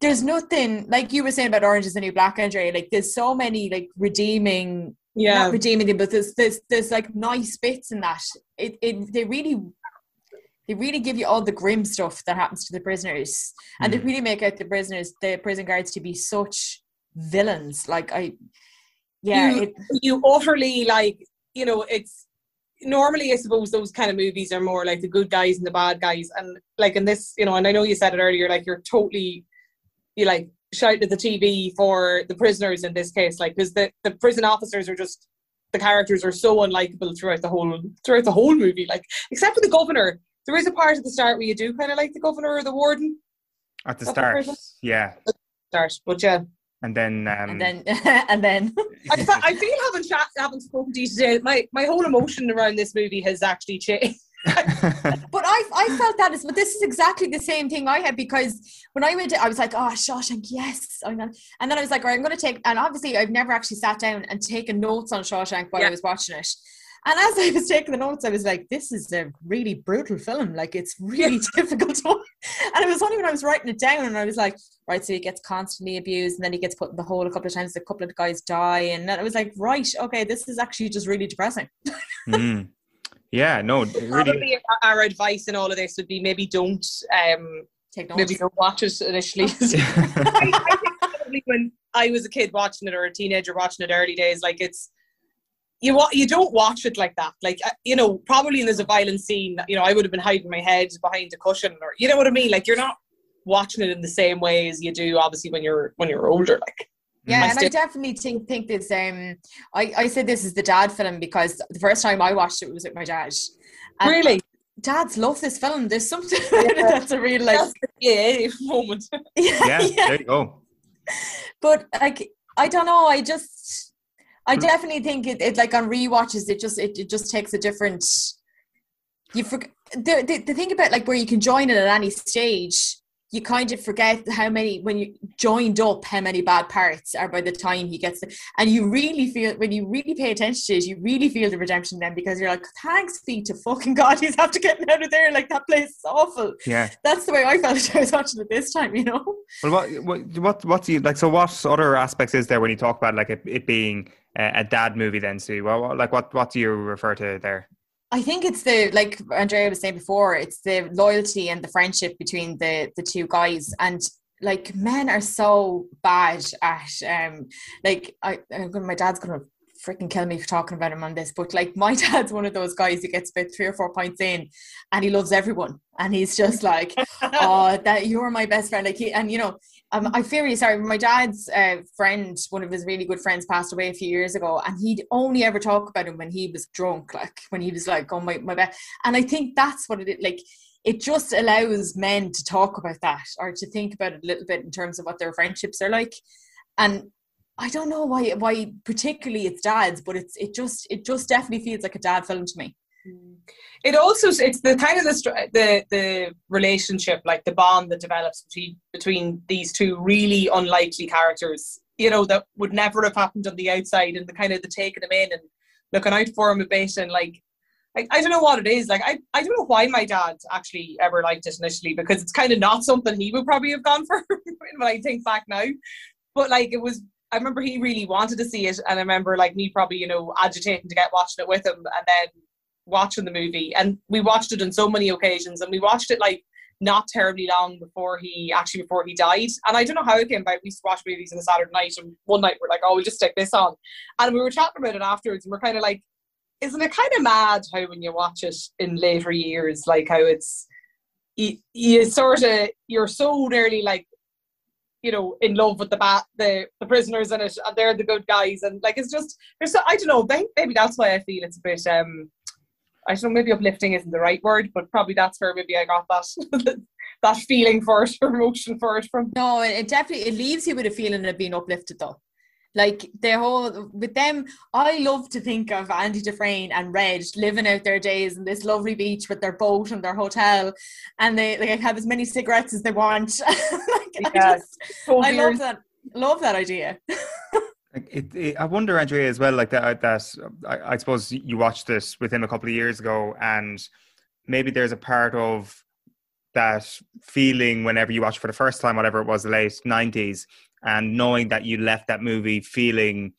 S8: there's nothing like you were saying about Orange is the New Black, Andre. Like there's so many like redeeming,
S7: Yeah.
S8: not redeeming them, but there's there's there's like nice bits in that. It it they really they really give you all the grim stuff that happens to the prisoners, and they hmm. really make out the prisoners, the prison guards, to be such villains. Like I, yeah,
S7: You-
S8: it,
S7: you utterly like you know it's normally i suppose those kind of movies are more like the good guys and the bad guys and like in this you know and i know you said it earlier like you're totally you like shouting at the tv for the prisoners in this case like because the, the prison officers are just the characters are so unlikable throughout the whole throughout the whole movie like except for the governor there is a part at the start where you do kind of like the governor or the warden
S6: At the
S7: That's the
S6: start,
S7: person?
S6: yeah,
S7: start but yeah
S6: and then um,
S8: and then [LAUGHS] and then
S7: I, fe- I feel having chat, having spoken to you today, my, my whole emotion around this movie has actually changed. [LAUGHS]
S8: But I, I felt that is, but this is exactly the same thing I had because when I went, to, I was like, oh, Shawshank, yes, I'm gonna, and then I was like, all right, I'm going to take, and obviously I've never actually sat down and taken notes on Shawshank while I was watching it. And as I was taking the notes, I was like, this is a really brutal film. Like, it's really [LAUGHS] difficult to watch. And it was only when I was writing it down and I was like, right, so he gets constantly abused and then he gets put in the hole a couple of times. A couple of guys die. And then I was like, right, okay, this is actually just really depressing. [LAUGHS]
S6: Mm. Yeah, no, really.
S7: Probably our advice in all of this would be maybe don't um,
S8: Take notes.
S7: maybe don't watch it initially. [LAUGHS] [LAUGHS] I, I think probably when I was a kid watching it or a teenager watching it early days, like it's you wa- you don't watch it like that. Like uh, you know, probably when there's a violent scene, you know, I would have been hiding my head behind a cushion, or you know what I mean. Like you're not watching it in the same way as you do, obviously, when you're when you're older. Like
S8: Yeah,
S7: I
S8: and I definitely think think this. Um, I I said this is the dad film because the first time I watched it was with my dad. And
S7: really,
S8: dads love this film. There's something [LAUGHS] that's a real like.
S7: that's the yeah moment. [LAUGHS]
S6: Yeah, there you go.
S8: but like I don't know. I just I definitely think it, it like on rewatches it just it, it just takes a different. You forget the, the the thing about like where you can join it at any stage. You kind of forget how many when you joined up how many bad parts are by the time he gets the, and you really feel when you really pay attention to it, you really feel the redemption then because you're like, thanks be to fucking God, he's after getting out of there. Like that place is awful.
S6: Yeah.
S8: That's the way I felt [LAUGHS] when I was watching it this time, you know.
S6: Well, what what what what do you like? So, what other aspects is there when you talk about like it, it being a, a dad movie? Then, Sue. Well, what, like what what do you refer to there?
S8: I think it's the like Andrea was saying before, it's the loyalty and the friendship between the the two guys. And like men are so bad at um like I my dad's gonna freaking kill me for talking about him on this, but like my [LAUGHS] dad's one of those guys who gets about three or four points in and he loves everyone. And he's just like [LAUGHS] oh that you're my best friend. Like he and you know um, I'm really sorry my dad's uh, friend one of his really good friends passed away a few years ago and he'd only ever talk about him when he was drunk like when he was like oh my, my best and I think that's what it like it just allows men to talk about that or to think about it a little bit in terms of what their friendships are like. And I don't know why why particularly it's dads but it's it just it just definitely feels like a dad film to me Mm.
S7: it also it's the kind of the the the relationship like the bond that develops between between these two really unlikely characters you know that would never have happened on the outside and the kind of the taking them in and looking out for him a bit and like I, I don't know what it is like I, I don't know why my dad actually ever liked it initially because it's kind of not something he would probably have gone [LAUGHS] for when I think back now. But like it was I remember he really wanted to see it and I remember like me probably you know agitating to get watching it with him and then watching the movie and we watched it on so many occasions and we watched it like not terribly long before he actually before he died and I don't know how it came about we used to watch movies on a Saturday night and one night we're like oh we'll just stick this on and we were chatting about it afterwards and we're kind of like isn't it kind of mad how when you watch it in later years like how it's you, you sort of you're so nearly like you know in love with the bat the the prisoners in it and they're the good guys and like it's just there's so, I don't know maybe that's why I feel it's a bit um I don't know, maybe uplifting isn't the right word, but probably that's where maybe I got that [LAUGHS] that feeling for it, or emotion for it from.
S8: No, it it definitely it leaves you with a feeling of being uplifted though. Like the whole with them, I love to think of Andy Dufresne and Red living out their days in this lovely beach with their boat and their hotel, and they like have as many cigarettes as they want. [LAUGHS] like, I,
S7: Yeah,
S8: just, I love that. Love that idea. [LAUGHS]
S6: Like it, it, I wonder, Andrea, as well. Like that. That I, I suppose you watched this with him a couple of years ago, and maybe there's a part of that feeling whenever you watch for the first time, whatever it was, the late '90s, and knowing that you left that movie feeling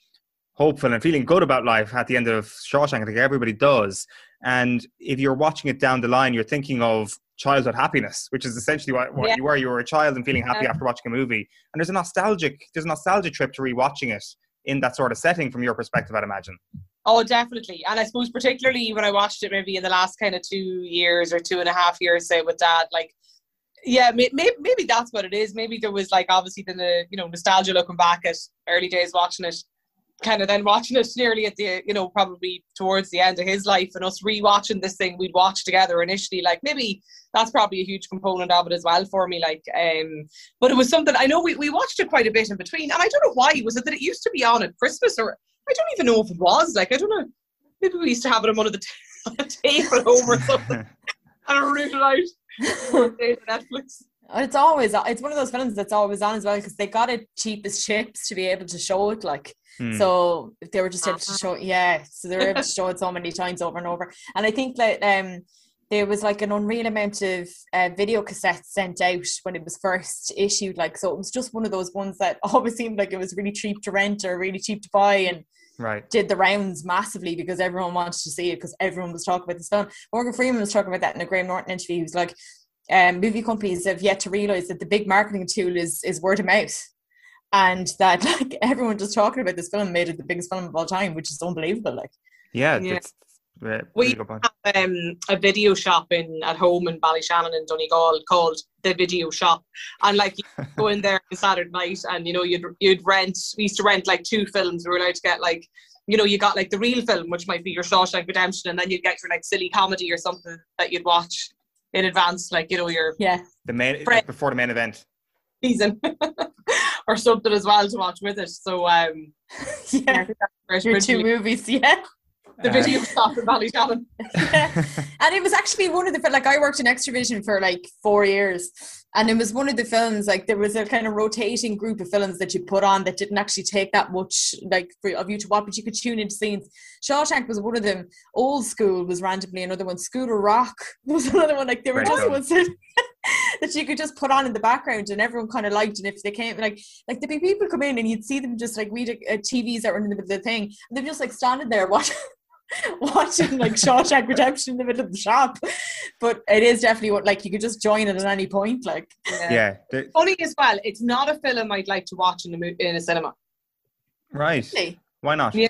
S6: hopeful and feeling good about life at the end of Shawshank. I think everybody does. And if you're watching it down the line, you're thinking of childhood happiness, which is essentially what, what
S7: Yeah.
S6: you were. You were a child and feeling happy
S7: Yeah.
S6: after watching a movie. And there's a nostalgic, there's a nostalgia trip to rewatching it in that sort of setting from your perspective, I'd imagine.
S7: Oh, definitely. And I suppose particularly when I watched it maybe in the last kind of two years or two and a half years, say with dad, like, yeah, maybe, maybe that's what it is. Maybe there was like obviously the you know nostalgia looking back at early days watching it, kind of then watching it nearly at the you know probably towards the end of his life and us rewatching this thing we'd watched together initially. Like maybe that's probably a huge component of it as well for me. Like, um, but it was something I know we, we watched it quite a bit in between, and I don't know why. Was it that it used to be on at Christmas or I don't even know if it was. Like I don't know. Maybe we used to have it on one of the t- [LAUGHS] on the at home or something. and [LAUGHS] I root it out. Netflix.
S8: It's always it's one of those films that's always on as well because they got it cheap as chips to be able to show it. Like
S6: Hmm.
S8: so, if they were just able to show, yeah, so they were able to show it so many times over and over. And I think that um, there was like an unreal amount of uh, video cassettes sent out when it was first issued. Like so, it was just one of those ones that [LAUGHS] always seemed like it was really cheap to rent or really cheap to buy and.
S6: Right.
S8: did the rounds massively because everyone wanted to see it because everyone was talking about this film. Morgan Freeman was talking about that in a Graham Norton interview. He was like, um, movie companies have yet to realize that the big marketing tool is is word of mouth. And that [LAUGHS] like everyone just talking about this film made it the biggest film of all time, which is unbelievable. Like
S6: Yeah.
S7: Yeah.
S6: It's, uh,
S7: We
S6: really good point.
S7: have um, a video shop in at home in Ballyshannon in Donegal called the Video Shop, and like you [LAUGHS] go in there on Saturday night, and you know you'd you'd rent. We used to rent like two films. We were allowed to get like. You know, you got like the real film, which might be your Shawshank Redemption, and then you'd get your like silly comedy or something that you'd watch in advance, like you know your
S8: yeah,
S6: The main
S7: Fred-
S6: like before the main event.
S7: season [LAUGHS] or something as well to watch with it. So um, [LAUGHS]
S8: yeah,
S7: there's
S8: your two movies, [LAUGHS] yeah.
S7: The
S6: Uh,
S7: video shop in Ballyshannon.
S8: yeah. [LAUGHS] And it was actually one of the like I worked in Xtra-vision for like four years, and it was one of the films like there was a kind of rotating group of films that you put on that didn't actually take that much like for, of you to watch, but you could tune into scenes. Shawshank was one of them. Old School was randomly another one. School of Rock [LAUGHS] was another one. Like they were
S6: Right
S8: just ones that, [LAUGHS] that you could just put on in the background, and everyone kind of liked. And if they came like like the people come in and you'd see them just like read a, a TVs that were in the middle of the thing, and they're just like standing there watching [LAUGHS] watching like Shawshank Redemption in the middle of the shop. But it is definitely what like you could just join it at any point. Like
S6: yeah. the-
S7: Funny as well, it's not a film I'd like to watch in a mo- in a cinema.
S6: right.
S8: Really?
S6: Why not?
S7: Yeah.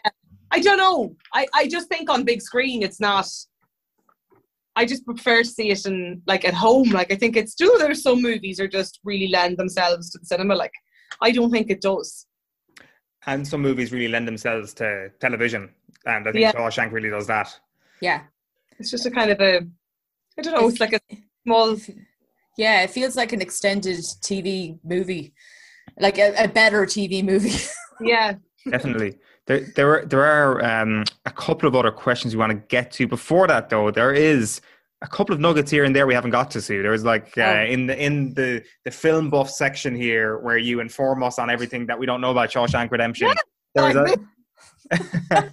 S7: I don't know. I, I just think on big screen it's not. I just prefer to see it in like at home. Like I think it's still there's some movies are just really lend themselves to the cinema. Like I don't think it does.
S6: And some movies really lend themselves to television, and I think
S7: Yeah.
S6: Shawshank really does that.
S8: yeah.
S7: It's just a kind of a I don't know. It's like a [LAUGHS] small.
S8: Yeah, it feels like an extended TV movie. Like a, a better TV movie. [LAUGHS]
S7: Yeah.
S6: Definitely. There, there are there are um, a couple of other questions we want to get to. Before that, though, there is a couple of nuggets here and there we haven't got to see. There's like uh,
S8: Oh.
S6: in the in the the film buff section here where you inform us on everything that we don't know about Shawshank Redemption. There's a [LAUGHS]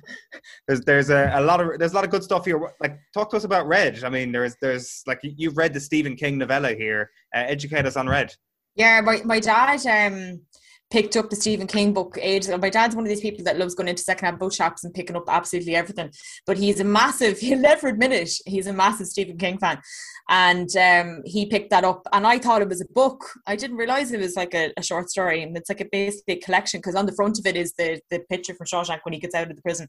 S6: there's there's a, a lot of there's a lot of good stuff here. Like talk to us about Red. I mean, there's there's like you- you've read the Stephen King novella here. Uh, educate us on Red.
S8: Yeah, my, my dad um picked up the Stephen King book ages ago. My dad's one of these people that loves going into secondhand book shops and picking up absolutely everything. But he's a massive, he'll never admit it, he's a massive Stephen King fan. And um, he picked that up and I thought it was a book. I didn't realize it was like a, a short story and it's like a basically collection because on the front of it is the the picture from Shawshank when he gets out of the prison.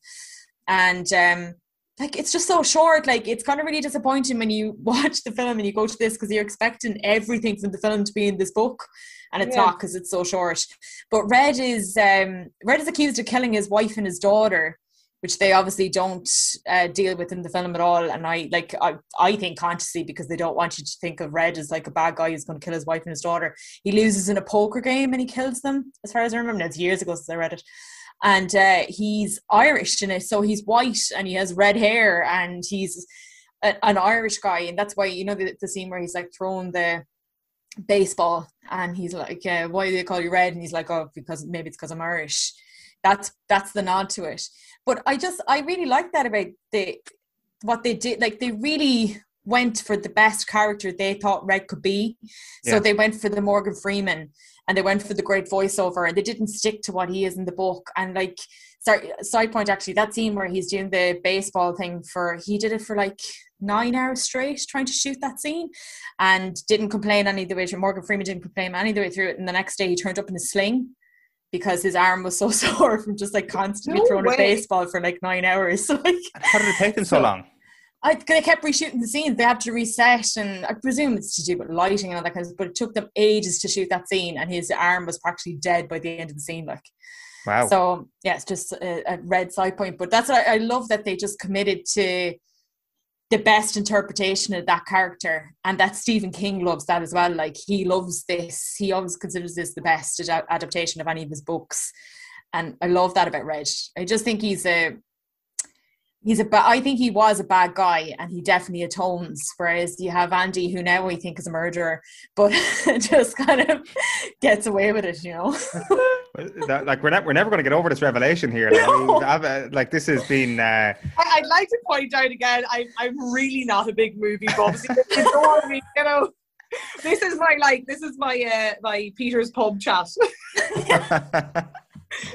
S8: And um like it's just so short. Like it's kind of really disappointing when you [LAUGHS] watch the film and you go to this because you're expecting everything from the film to be in this book, and it's
S7: Yeah.
S8: not because it's so short. But Red is um, Red is accused of killing his wife and his daughter, which they obviously don't uh, deal with in the film at all. And I like I I think consciously because they don't want you to think of Red as like a bad guy who's going to kill his wife and his daughter. He loses in a poker game and he kills them. As far as I remember, now it's years ago since I read it and uh, he's Irish in it, so he's white and he has red hair and he's an Irish guy, and that's why you know the, the scene where he's like throwing the baseball and he's like, uh, "Why do they call you red?" And he's like, "Oh, because maybe it's because I'm Irish." That's that's the nod to it. But I just I really like that about the what they did. Like they really went for the best character they thought Red could be. So
S6: Yeah.
S8: they went for the Morgan Freeman and they went for the great voiceover and they didn't stick to what he is in the book. And like, sorry, side point actually, that scene where he's doing the baseball thing for, he did it for like nine hours straight trying to shoot that scene and didn't complain any of the way through. Morgan Freeman didn't complain any of the way through it. And the next day he turned up in a sling because his arm was so [LAUGHS] sore from just like constantly
S7: No
S8: throwing
S7: way.
S8: a baseball for like nine hours. So [LAUGHS] like,
S6: How did it take them so [LAUGHS]
S8: So-
S6: long?
S8: I they kept reshooting the scenes. They had to reset, and I presume it's to do with lighting and all that kind of. stuff, But it took them ages to shoot that scene, and his arm was practically dead by the end of the scene. Like,
S6: Wow.
S8: so yeah, it's just a, a red side point. But that's what I, I love that they just committed to the best interpretation of that character, and that Stephen King loves that as well. Like he loves this. He always considers this the best ad- adaptation of any of his books, and I love that about Red. I just think he's a he's a ba- I think he was a bad guy and he definitely atones. Whereas you have Andy, who now I think is a murderer, but [LAUGHS] just kind of gets away with it, you know. [LAUGHS] [LAUGHS]
S6: That- like we're not, we're never going to get over this revelation here. Like,
S8: No.
S6: uh, like this has been. Uh,
S7: I, I'd like to point out again, I, I'm really not a big movie buff. So [LAUGHS] you ignore me, you know. This is my like, this is my uh, my Peter's pub chat. [LAUGHS]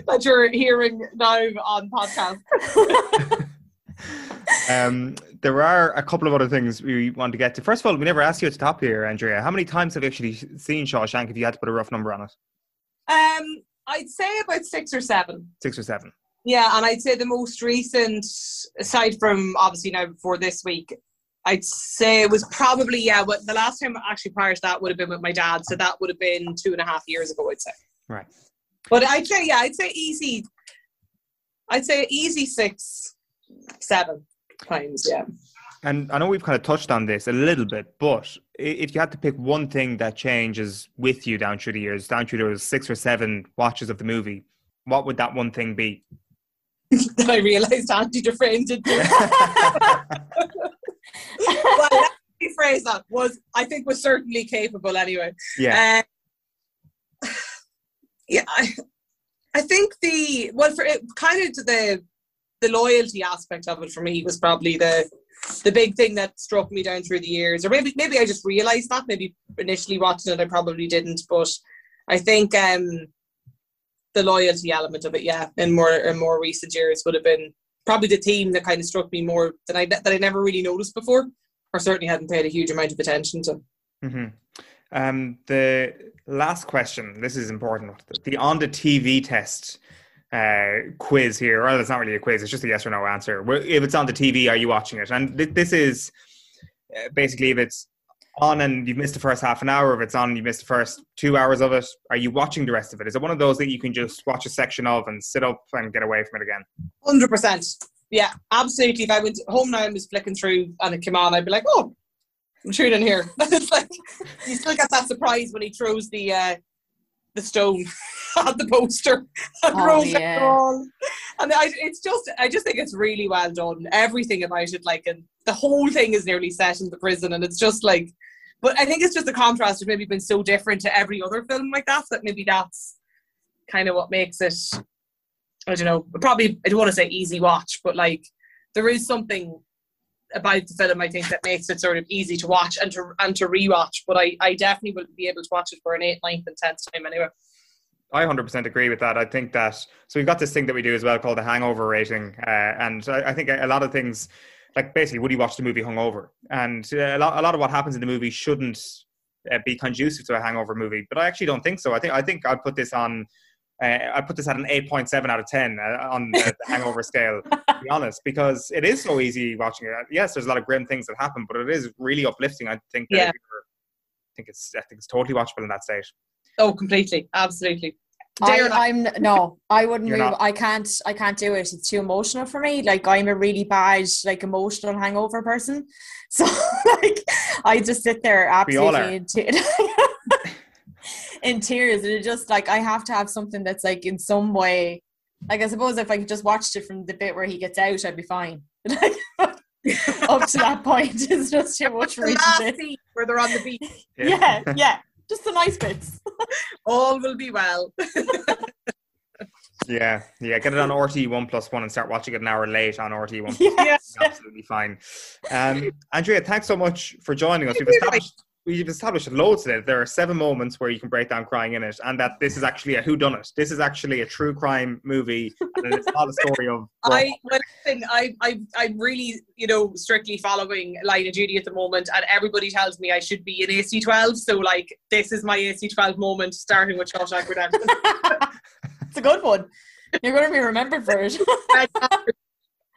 S7: that you're hearing now on podcast.
S6: Um, there are a couple of other things we want to get to. First of all, we never asked you at the top here, Andrea. How many times have you actually seen Shawshank if you had to put a rough number on it?
S7: Um, I'd say about six or seven.
S6: Six or seven.
S7: Yeah, and I'd say the most recent, aside from obviously now before this week, I'd say it was probably yeah. But the last time actually prior to that would have been with my dad, so that would have been two and a half years ago. I'd say.
S6: Right.
S7: But I'd say yeah, I'd say easy. I'd say easy six, seven times. Yeah.
S6: And I know we've kind of touched on this a little bit, but if you had to pick one thing that changes with you down through the years, down through those six or seven watches of the movie, what would that one thing be?
S7: Then [LAUGHS] I realised Andy Dufresne did [LAUGHS] well, let me phrase that was I think was certainly capable anyway.
S6: Yeah.
S7: Uh, yeah, I, I think the well for it kind of the the loyalty aspect of it for me was probably the the big thing that struck me down through the years, or maybe maybe I just realised that. Maybe initially watching it, I probably didn't, but I think um the loyalty element of it, yeah, in more in more recent years would have been probably the theme that kind of struck me more than I that I never really noticed before, or certainly hadn't paid a huge amount of attention to.
S6: hmm Um, the last question. This is important. The on the TV test uh, quiz here. Well, it's not really a quiz. It's just a yes or no answer. If it's on the TV, are you watching it? And th- this is uh, basically if it's on and you've missed the first half an hour, if it's on you missed the first two hours of it, are you watching the rest of it? Is it one of those that you can just watch a section of and sit up and get away from it again?
S7: Hundred percent. Yeah, absolutely. If I went home now and was flicking through and it came on, I'd be like, "Oh, I'm tuning here." [LAUGHS] it's like you still get that surprise when he throws the uh, the stone [LAUGHS] at the poster [LAUGHS] and
S8: Oh, yeah.
S7: wall. And I, it's just, I just think it's really well done. Everything about it, like, and the whole thing is nearly set in the prison, and it's just like. But I think it's just the contrast of maybe been so different to every other film like that that maybe that's kind of what makes it I don't know, probably I don't want to say easy watch, but like there is something about the film I think that makes it sort of easy to watch and to and to rewatch. But I, I definitely will be able to watch it for an eighth, ninth, and tenth time anyway.
S6: I 100% agree with that. I think that so we've got this thing that we do as well called the hangover rating, uh, and I, I think a lot of things, like basically, would you watch the movie hungover? And uh, a lot, a lot of what happens in the movie shouldn't uh, be conducive to a hangover movie. But I actually don't think so. I think I think I'd put this on. Uh, I put this at an 8.7 out of 10 uh, on the, the [LAUGHS] hangover scale, to be honest, because it is so easy watching it. Yes, there's a lot of grim things that happen, but it is really uplifting. I think that
S7: Yeah.
S6: you're- I think it's I think it's totally watchable in that state.
S7: Oh, completely, absolutely.
S8: I, I'm no, I wouldn't
S6: You're
S8: move.
S6: not.
S8: I can't. I can't do it. It's too emotional for me. Like I'm a really bad, like emotional hangover person. [LAUGHS] So like I just sit there
S6: We all
S8: absolutely [LAUGHS] in, tears, and it just like I have to have something that's like in some way. Like I suppose if I just watched it from the bit where he gets out, I'd be fine. [LAUGHS] Up to that point, it's just too much for
S7: the
S8: me to
S7: last
S8: do.
S7: scene where they're on the beach,
S8: Yeah, yeah, just the nice bits. [LAUGHS]
S7: all will be well. [LAUGHS]
S6: Yeah, yeah. Get it on RTÉ one plus one and start watching it an hour late on RTÉ one.
S8: Yes.
S6: Absolutely fine. Um, Andrea, thanks so much for joining us. We've established we've established loads today. There are seven moments where you can break down crying in it, and that this is actually a whodunit. This is actually a true crime movie, and it's not a story of. [LAUGHS]
S7: I well, listen, I I I'm really you know strictly following Line of Duty at the moment, and everybody tells me I should be in AC12. So like this is my AC12 moment, starting with Shawshank Redemption. [LAUGHS]
S8: it's a good one. You're going to be remembered for it. [LAUGHS]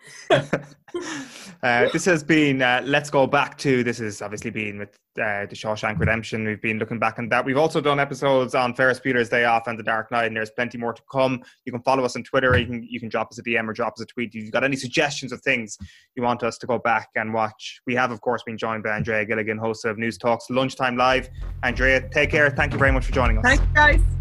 S8: [LAUGHS]
S6: uh, this has been uh, let's go back to this has obviously been with uh, the Shawshank Redemption. We've been looking back on that. We've also done episodes on Ferris Bueller's Day Off and The Dark Knight, and there's plenty more to come. You can follow us on Twitter. You can you can drop us a DM or drop us a tweet. If you've got any suggestions of things you want us to go back and watch, we have of course been joined by Andrea Gilligan, host of Newstalk's Lunchtime Live. Andrea, take care. Thank you very much for joining us.
S7: Thanks, guys.